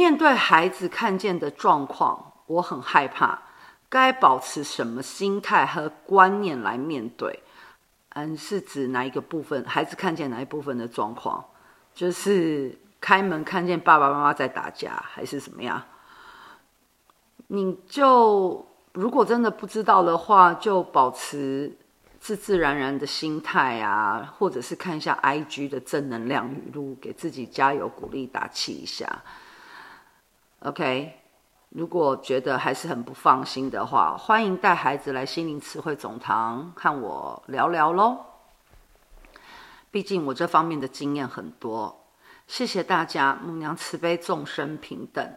面对孩子看见的状况，我很害怕，该保持什么心态和观念来面对？嗯，是指哪一个部分？孩子看见哪一部分的状况？就是开门看见爸爸妈妈在打架，还是怎么样？你就如果真的不知道的话，就保持自自然然的心态啊，或者是看一下 IG 的正能量语录，给自己加油鼓励打气一下。OK，如果觉得还是很不放心的话，欢迎带孩子来心灵词汇总堂和我聊聊喽。毕竟我这方面的经验很多。谢谢大家，母娘慈悲，众生平等。